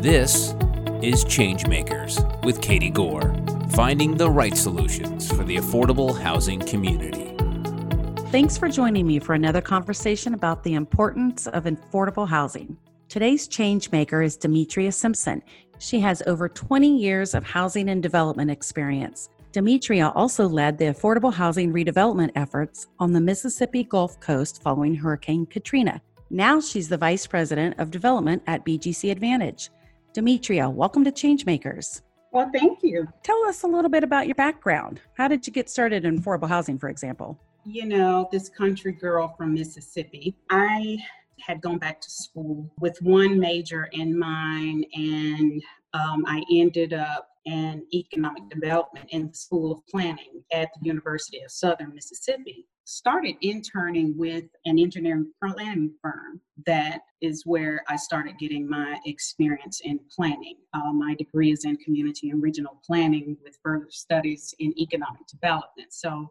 This is Changemakers with Katie Gore, finding the right solutions for the affordable housing community. Thanks for joining me for another conversation about the importance of affordable housing. Today's changemaker is Demetria Simpson. She has over 20 years of housing and development experience. Demetria also led the affordable housing redevelopment efforts on the Mississippi Gulf Coast following Hurricane Katrina. Now she's the Vice President of Development at BGC Advantage. Demetria, welcome to Changemakers. Well, thank you. Tell us a little bit about your background. How did you get started in affordable housing, for example? You know, this country girl from Mississippi, I had gone back to school with one major in mind, and um, I ended up in economic development in the School of Planning at the University of Southern Mississippi started interning with an engineering planning firm. That is where I started getting my experience in planning. Uh, my degree is in community and regional planning with further studies in economic development. So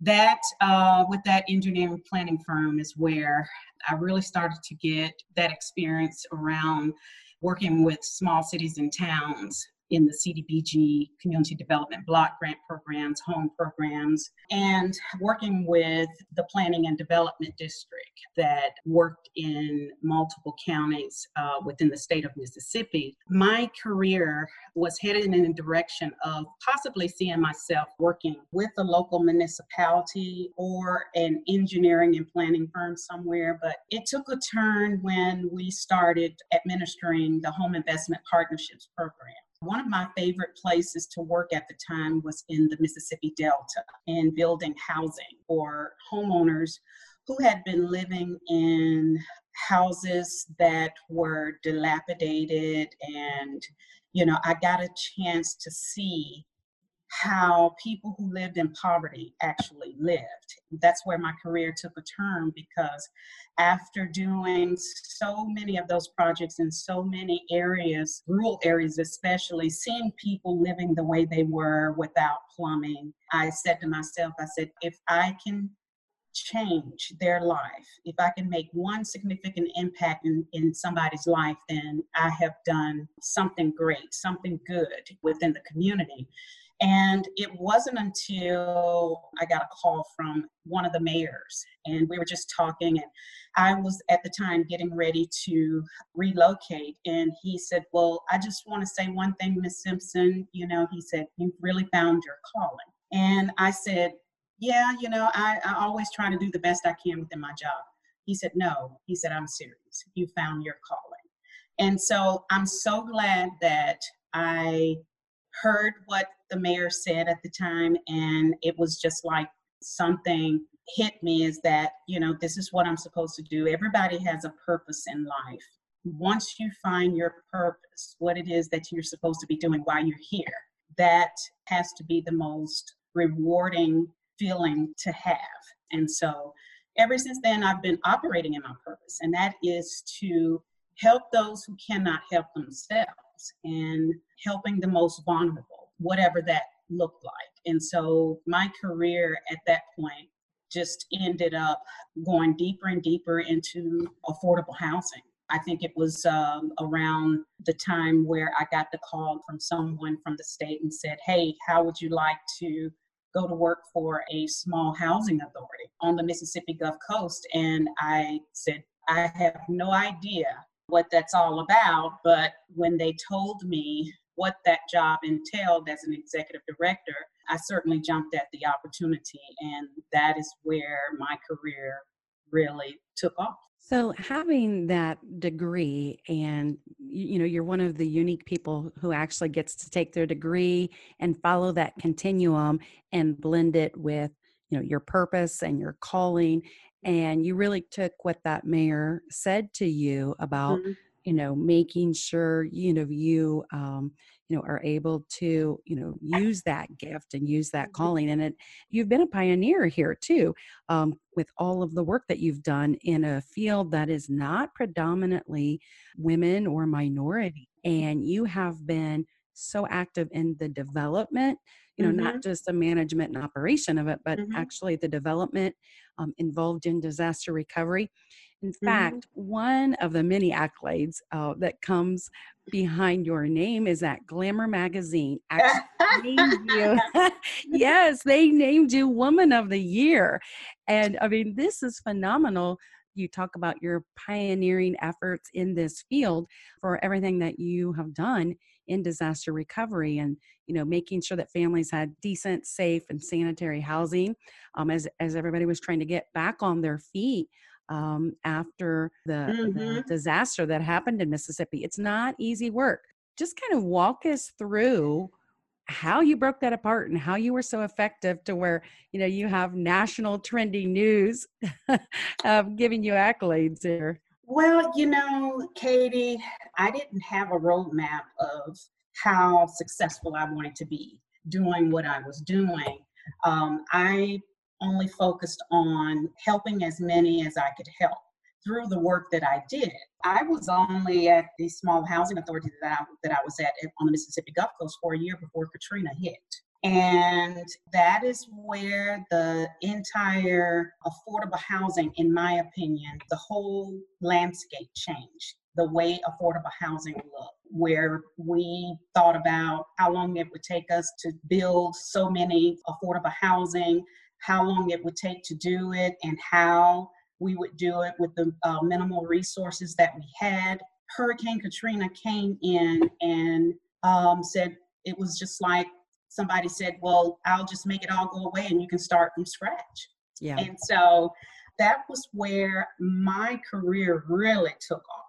that uh, with that engineering planning firm is where I really started to get that experience around working with small cities and towns in the CDBG community development block grant programs, home programs, and working with the planning and development district that worked in multiple counties uh, within the state of Mississippi. My career was headed in the direction of possibly seeing myself working with a local municipality or an engineering and planning firm somewhere, but it took a turn when we started administering the Home Investment Partnerships Program. One of my favorite places to work at the time was in the Mississippi Delta and building housing for homeowners who had been living in houses that were dilapidated. And you know i got a chance to see how people who lived in poverty actually lived. That's where my career took a turn because after doing so many of those projects in so many areas, rural areas especially, seeing people living the way they were without plumbing, I said to myself, I said, if I can change their life, if I can make one significant impact in, in somebody's life, then I have done something great, something good within the community. And it wasn't until I got a call from one of the mayors, and we were just talking, and I was at the time getting ready to relocate. And he said, Well, I just want to say one thing, Miss Simpson. You know, he said, You've really found your calling. And I said, Yeah, you know, I, I always try to do the best I can within my job. He said, No. He said, I'm serious. You found your calling. And so I'm so glad that I heard what the mayor said at the time, and it was just like something hit me is that, you know, this is what I'm supposed to do. Everybody has a purpose in life. Once you find your purpose, what it is that you're supposed to be doing while you're here, that has to be the most rewarding feeling to have. And so, ever since then, I've been operating in my purpose, and that is to help those who cannot help themselves and helping the most vulnerable, whatever that looked like. And so my career at that point just ended up going deeper and deeper into affordable housing. I think it was um, around the time where I got the call from someone from the state and said, Hey, how would you like to go to work for a small housing authority on the Mississippi Gulf Coast? And I said, I have no idea what that's all about. But when they told me what that job entailed as an executive director, I certainly jumped at the opportunity. And that is where my career really took off. So having that degree and you know you're one of the unique people who actually gets to take their degree and follow that continuum and blend it with you know your purpose and your calling and you really took what that mayor said to you about mm-hmm. you know making sure you know you um, you know are able to you know use that gift and use that mm-hmm. calling and it you've been a pioneer here too um, with all of the work that you've done in a field that is not predominantly women or minority and you have been so active in the development you know mm-hmm. not just the management and operation of it but mm-hmm. actually the development um, involved in disaster recovery In mm-hmm. fact, one of the many accolades uh, that comes behind your name is that Glamour magazine actually named you. yes, they named you Woman of the Year. And I mean, this is phenomenal. You talk about your pioneering efforts in this field for everything that you have done in disaster recovery and you know making sure that families had decent safe and sanitary housing um, as as everybody was trying to get back on their feet um, after the, mm-hmm. the disaster that happened in Mississippi. It's not easy work. Just kind of walk us through how you broke that apart and how you were so effective to where you know you have national trending news of giving you accolades there well you know katie i didn't have a roadmap of how successful i wanted to be doing what i was doing um, i only focused on helping as many as I could help through the work that I did. I was only at the small housing authority that I, that I was at on the Mississippi Gulf Coast for a year before Katrina hit. And that is where the entire affordable housing, in my opinion, the whole landscape changed. The way affordable housing looked, where we thought about how long it would take us to build so many affordable housing, how long it would take to do it, and how we would do it with the uh, minimal resources that we had. Hurricane Katrina came in and um, said it was just like somebody said, Well, I'll just make it all go away and you can start from scratch. Yeah. And so that was where my career really took off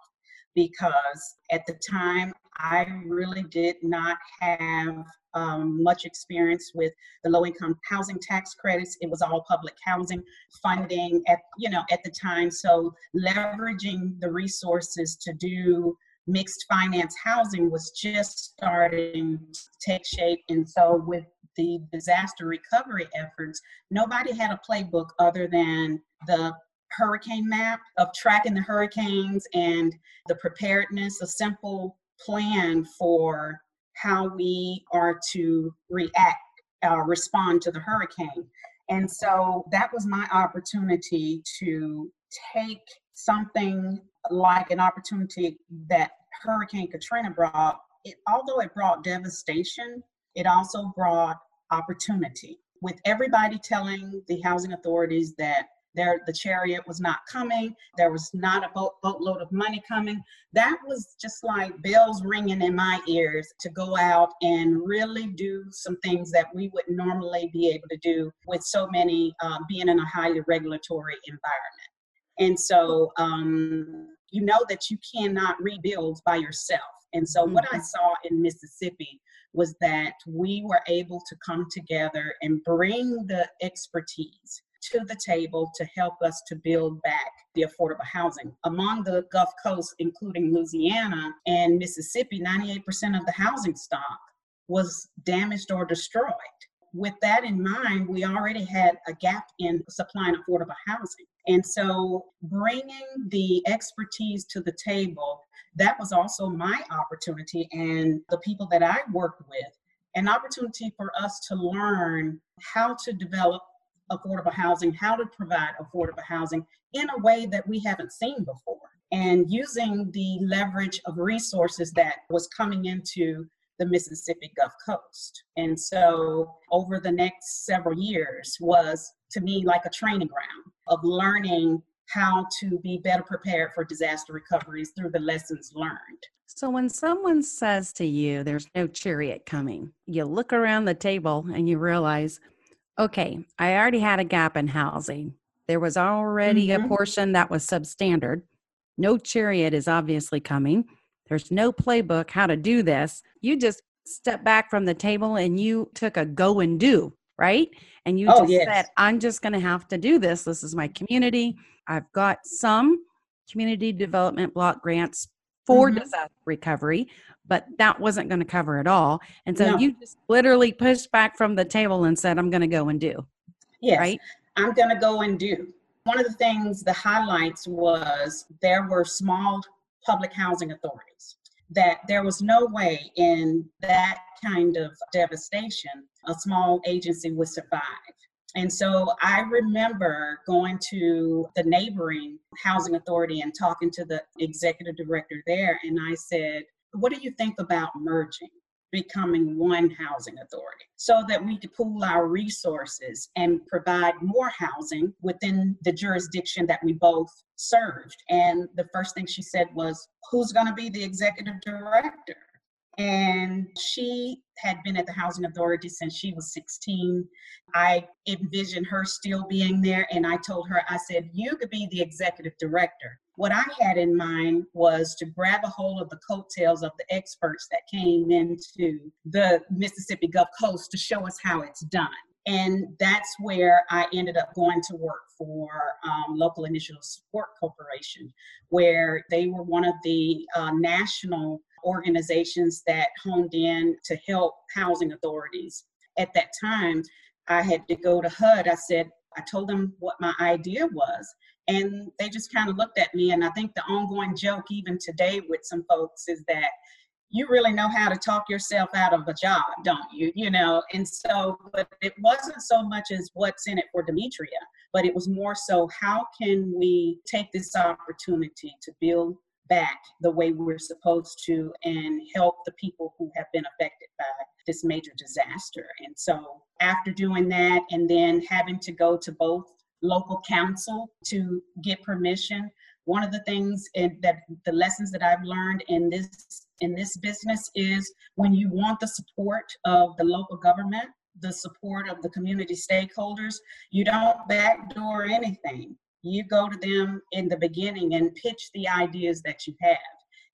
because at the time I really did not have um, much experience with the low income housing tax credits. It was all public housing funding at you know at the time. So leveraging the resources to do mixed finance housing was just starting to take shape. And so with the disaster recovery efforts, nobody had a playbook other than the hurricane map of tracking the hurricanes and the preparedness, a simple plan for how we are to react, uh, respond to the hurricane. And so that was my opportunity to take something like an opportunity that Hurricane Katrina brought. It, although it brought devastation, it also brought opportunity. With everybody telling the housing authorities that there the chariot was not coming there was not a boat, boatload of money coming that was just like bells ringing in my ears to go out and really do some things that we would normally be able to do with so many uh, being in a highly regulatory environment and so um, you know that you cannot rebuild by yourself and so what i mm-hmm. saw in mississippi was that we were able to come together and bring the expertise to the table to help us to build back the affordable housing. Among the Gulf Coast, including Louisiana and Mississippi, 98% of the housing stock was damaged or destroyed. With that in mind, we already had a gap in supplying affordable housing. And so bringing the expertise to the table, that was also my opportunity and the people that I worked with, an opportunity for us to learn how to develop affordable housing, how to provide affordable housing in a way that we haven't seen before. And using the leverage of resources that was coming into the Mississippi Gulf Coast. And so over the next several years was to me like a training ground of learning how to be better prepared for disaster recoveries through the lessons learned. So, when someone says to you, there's no chariot coming, you look around the table and you realize okay, I already had a gap in housing. There was already mm-hmm. a portion that was substandard. No chariot is obviously coming. There's no playbook how to do this. You just step back from the table and you took a go and do, right? And you oh, just yes. said, I'm just going to have to do this. This is my community. I've got some community development block grants for mm-hmm. disaster recovery, but that wasn't going to cover it all. And so no. you just literally pushed back from the table and said, I'm going to go and do. Yes. Right? I'm going to go and do. One of the things, the highlights was there were small public housing authorities, that there was no way in that kind of devastation a small agency would survive. And so I remember going to the neighboring housing authority and talking to the executive director there. And I said, What do you think about merging? Becoming one housing authority so that we could pool our resources and provide more housing within the jurisdiction that we both served. And the first thing she said was, Who's going to be the executive director? And she had been at the Housing Authority since she was 16. I envisioned her still being there, and I told her, I said, You could be the executive director. What I had in mind was to grab a hold of the coattails of the experts that came into the Mississippi Gulf Coast to show us how it's done. And that's where I ended up going to work for um, Local Initiative Support Corporation, where they were one of the uh, national organizations that honed in to help housing authorities. At that time, I had to go to HUD. I said, I told them what my idea was. And they just kind of looked at me. And I think the ongoing joke, even today, with some folks is that you really know how to talk yourself out of a job, don't you? You know, and so, but it wasn't so much as what's in it for Demetria, but it was more so how can we take this opportunity to build back the way we're supposed to and help the people who have been affected by this major disaster. And so, after doing that, and then having to go to both local council to get permission, one of the things in, that the lessons that I've learned in this in this business is when you want the support of the local government, the support of the community stakeholders, you don't backdoor anything you go to them in the beginning and pitch the ideas that you have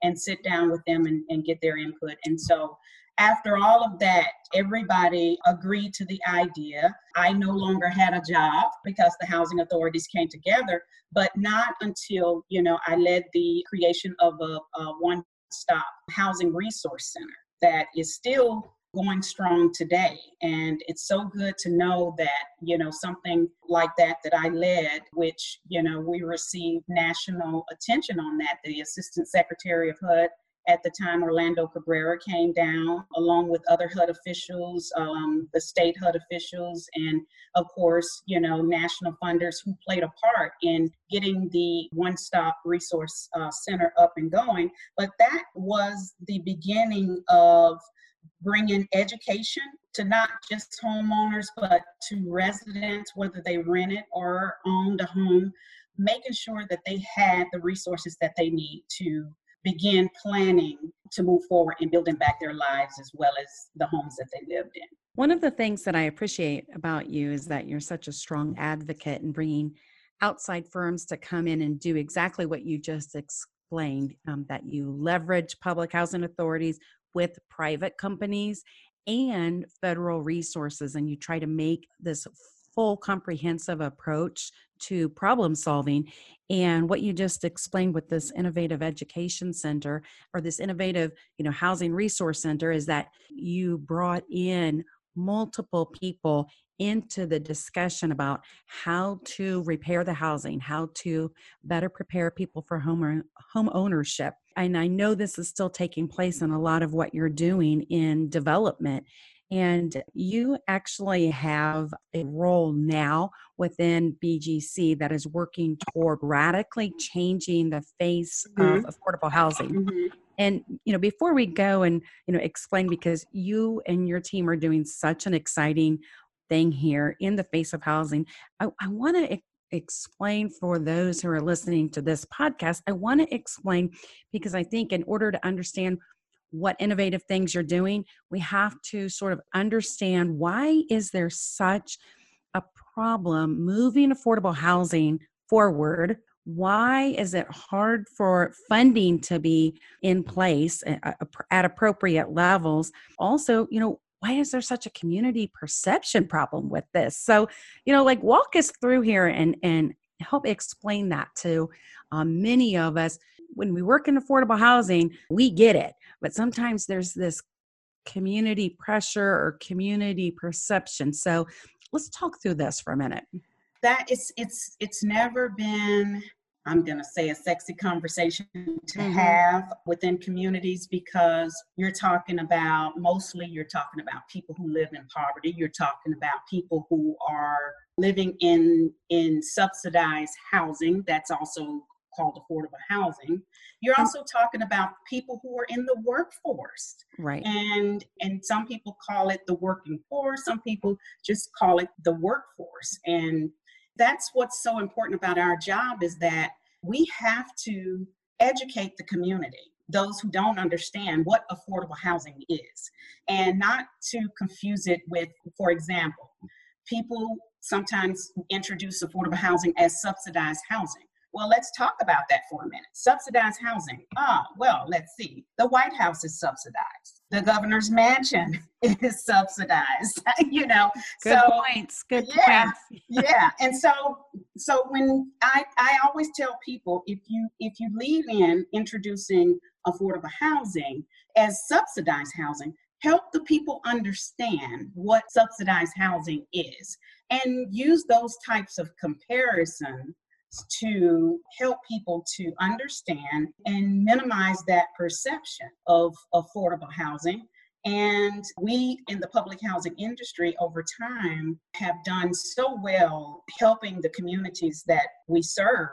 and sit down with them and, and get their input. And so after all of that, everybody agreed to the idea. I no longer had a job because the housing authorities came together, but not until, you know, I led the creation of a, a one stop housing resource center that is still going strong today. And it's so good to know that you know something like that that i led which you know we received national attention on that. The assistant secretary of hud at the time orlando cabrera came down along with other hud officials um, the state hud officials and of course you know national funders who played a part in getting the one-stop resource uh, center up and going. But that was the beginning of bring in education to not just homeowners, but to residents, whether they rent it or owned a home, making sure that they had the resources that they need to begin planning to move forward and building back their lives as well as the homes that they lived in. One of the things that I appreciate about you is that you're such a strong advocate in bringing outside firms to come in and do exactly what you just explained um, that you leverage public housing authorities with private companies and federal resources and you try to make this full comprehensive approach to problem solving. And what you just explained with this innovative education center or this innovative you know housing resource center is that you brought in multiple people into the discussion about how to repair the housing, how to better prepare people for home, home ownership. And I know this is still taking place in a lot of what you're doing in development. And you actually have a role now within BGC that is working toward radically changing the face mm-hmm. of affordable housing. Mm-hmm. And you know, before we go and you know explain, because you and your team are doing such an exciting thing here in the face of housing. I, I want to explain for those who are listening to this podcast, I want to explain because I think in order to understand what innovative things you're doing, we have to sort of understand why is there such a problem moving affordable housing forward why is it hard for funding to be in place at, appropriate levels? Also you know why is there such a community perception problem with this? So you know like walk us through here and and help explain that to um, many of us. When we work in affordable housing we get it but sometimes there's this community pressure or community perception. So let's talk through this for a minute that it's it's it's never been I'm going to say a sexy conversation to Mhm. have within communities because you're talking about mostly you're talking about people who live in poverty. You're talking about people who are living in in subsidized housing that's also called affordable housing. You're also talking about people who are in the workforce Right. and and some people call it the working poor some people just call it the workforce and that's what's so important about our job is that we have to educate the community those who don't understand what affordable housing is and not to confuse it with for example people sometimes introduce affordable housing as subsidized housing well, let's talk about that for a minute. Subsidized housing. Ah, well, let's see. The White House is subsidized. The governor's mansion is subsidized. you know, Good so points. Good yeah. points. yeah. And so, so when I I always tell people if you if you leave in introducing affordable housing as subsidized housing, help the people understand what subsidized housing is, and use those types of comparison to help people to understand and minimize that perception of affordable housing. And we in the public housing industry over time have done so well helping the communities that we serve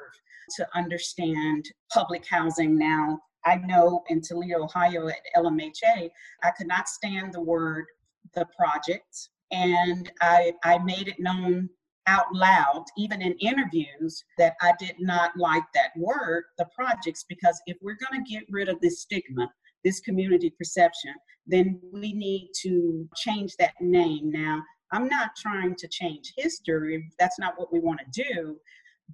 to understand public housing now. I know in Toledo, Ohio at LMHA, I could not stand the word the project. And I, I made it known out loud, even in interviews, that I did not like that word, the projects, because if we're going to get rid of this stigma, this community perception, then we need to change that name. Now, I'm not trying to change history, that's not what we want to do.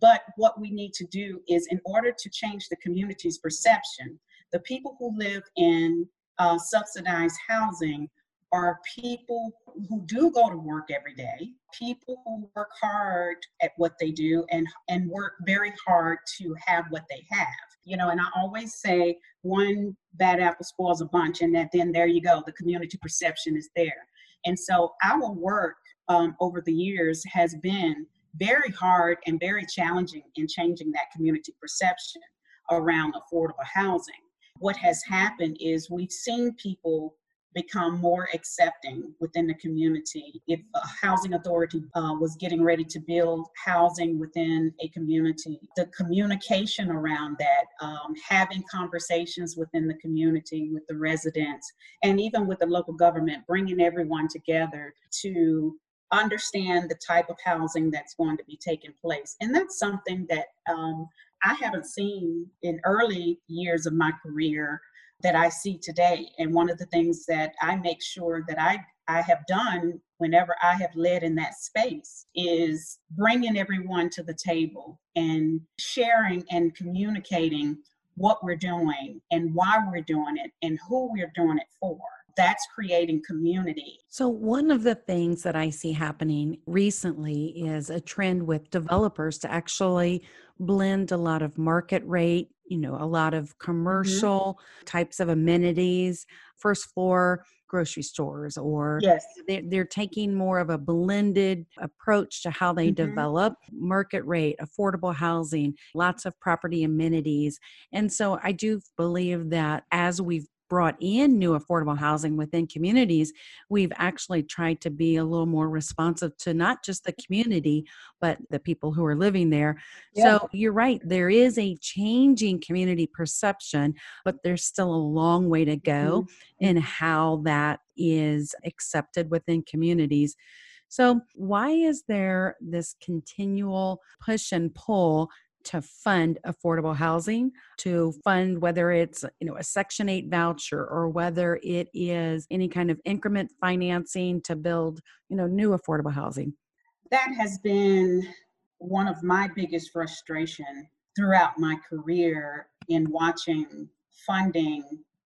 But what we need to do is, in order to change the community's perception, the people who live in uh, subsidized housing are people who do go to work every day, people who work hard at what they do and and work very hard to have what they have. You know, and I always say one bad apple spoils a bunch, and that then there you go, the community perception is there. And so our work um, over the years has been very hard and very challenging in changing that community perception around affordable housing. What has happened is we've seen people become more accepting within the community. If a housing authority uh, was getting ready to build housing within a community, the communication around that, um, having conversations within the community with the residents, and even with the local government, bringing everyone together to understand the type of housing that's going to be taking place. And that's something that um, I haven't seen in early years of my career that I see today. And one of the things that I make sure that I, I have done whenever I have led in that space is bringing everyone to the table and sharing and communicating what we're doing and why we're doing it and who we're doing it for. That's creating community. So, one of the things that I see happening recently is a trend with developers to actually blend a lot of market rate, you know, a lot of commercial types of amenities, first floor grocery stores, or Yes. they're, they're taking more of a blended approach to how they Mhm. develop market rate, affordable housing, lots of property amenities. And so I do believe that as we've brought in new affordable housing within communities, we've actually tried to be a little more responsive to not just the community, but the people who are living there. Yeah. So you're right, there is a changing community perception, but there's still a long way to go Mm-hmm. in how that is accepted within communities. So, why is there this continual push and pull to fund affordable housing, to fund whether it's, you know, a section 8 voucher or whether it is any kind of increment financing to build, you know, new affordable housing? that has been one of my biggest frustration throughout my career in watching funding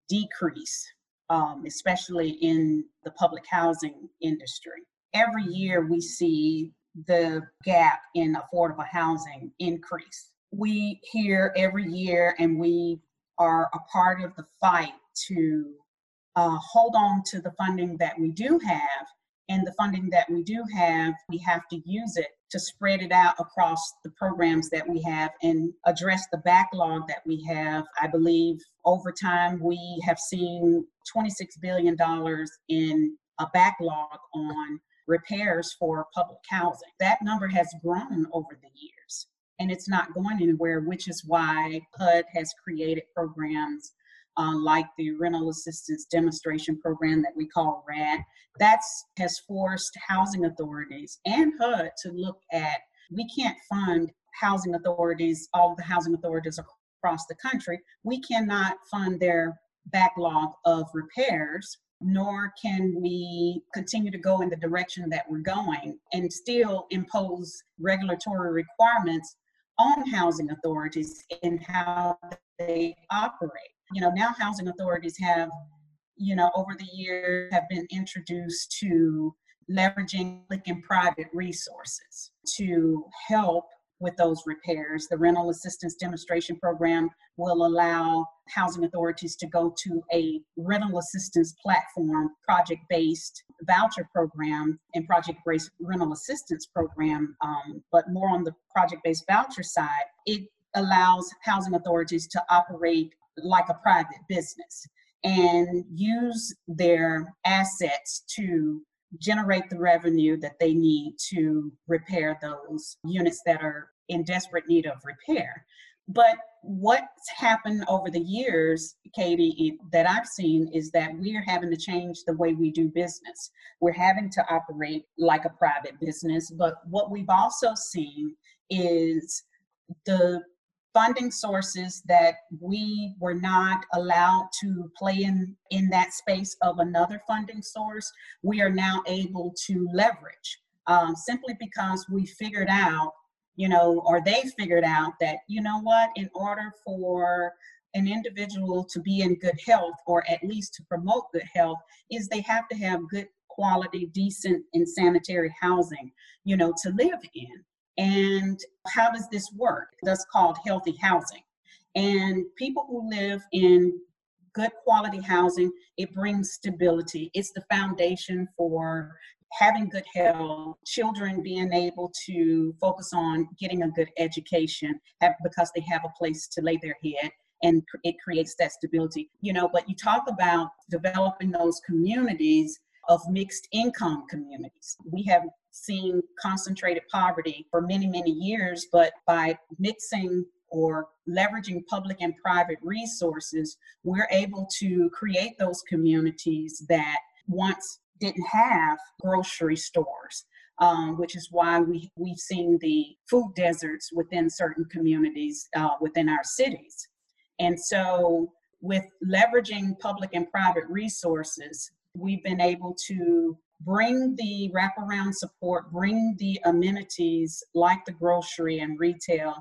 decrease, um, especially in the public housing industry. Every year we see the gap in affordable housing increase. We hear every year, and we are a part of the fight to uh, hold on to the funding that we do have And the funding that we do have, we have to use it to spread it out across the programs that we have and address the backlog that we have. I believe over time we have seen $26 billion in a backlog on repairs for public housing. That number has grown over the years and it's not going anywhere, which is why HUD has created programs uh, like the rental assistance demonstration program that we call RAD. That has forced housing authorities and HUD to look at we can't fund housing authorities, all the housing authorities across the country. We cannot fund their backlog of repairs, nor can we continue to go in the direction that we're going and still impose regulatory requirements on housing authorities and how they operate. You know now housing authorities have you know over the years have been introduced to leveraging public and private resources to help with those repairs. The rental assistance demonstration program will allow housing authorities to go to a rental assistance platform, project based voucher program, and project based rental assistance program, um, but more on the project based voucher side. It allows housing authorities to operate like a private business and use their assets to generate the revenue that they need to repair those units that are in desperate need of repair. But what's happened over the years, Katie, that I've seen is that we're having to change the way we do business. We're having to operate like a private business. But what we've also seen is the funding sources that we were not allowed to play in in that space of another funding source we are now able to leverage um, simply because we figured out you know or they figured out that you know what in order for an individual to be in good health or at least to promote good health is they have to have good quality decent and sanitary housing you know to live in and how does this work? That's called healthy housing. And people who live in good quality housing, it brings stability. It's the foundation for having good health, children being able to focus on getting a good education because they have a place to lay their head and it creates that stability. You know, but you talk about developing those communities of mixed income communities. We have seen concentrated poverty for many, many years, but by mixing or leveraging public and private resources, we're able to create those communities that once didn't have grocery stores. Um, which is why we, we've seen the food deserts within certain communities uh, within our cities. And so, with leveraging public and private resources, we've been able to bring the wraparound support, bring the amenities like the grocery and retail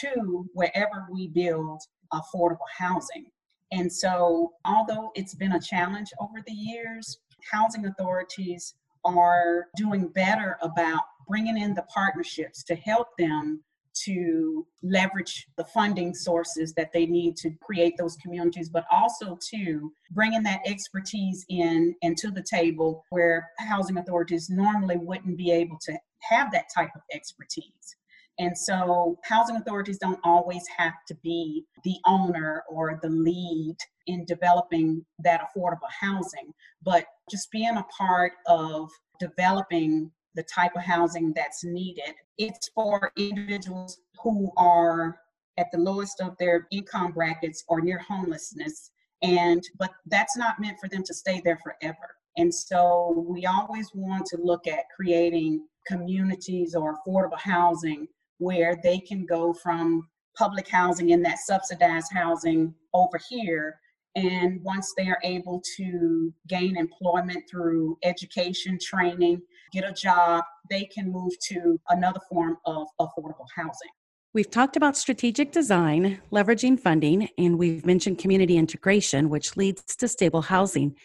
to wherever we build affordable housing. And so, although it's been a challenge over the years, housing authorities are doing better about bringing in the partnerships to help them to leverage the funding sources that they need to create those communities, but also to bringing that expertise in and to the table where housing authorities normally wouldn't be able to have that type of expertise. And so, housing authorities don't always have to be the owner or the lead in developing that affordable housing, but just being a part of developing the type of housing that's needed. It's for individuals who are at the lowest of their income brackets or near homelessness. And but that's not meant for them to stay there forever. And so we always want to look at creating communities or affordable housing where they can go from public housing and that subsidized housing over here and once they are able to gain employment through education, training, get a job, they can move to another form of affordable housing. We've talked about strategic design, leveraging funding, and we've mentioned community integration, which leads to stable housing.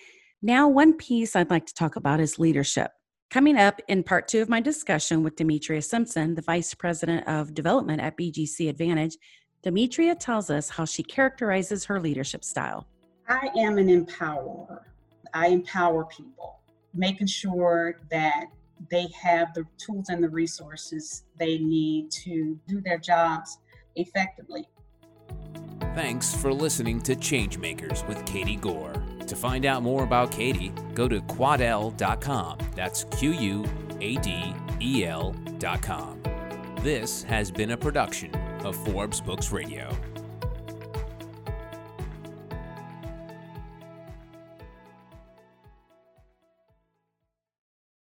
Now, one piece I'd like to talk about is leadership. Coming up in part two of my discussion with Demetria Simpson, the Vice President of Development at BGC Advantage, Demetria tells us how she characterizes her leadership style. I am an empowerer. I empower people. making sure that they have the tools and the resources they need to do their jobs effectively. Thanks for listening to Changemakers with Katie Gore. To find out more about Katie, go to quadel.com. That's Q U A D E L.com. This has been a production of Forbes Books Radio.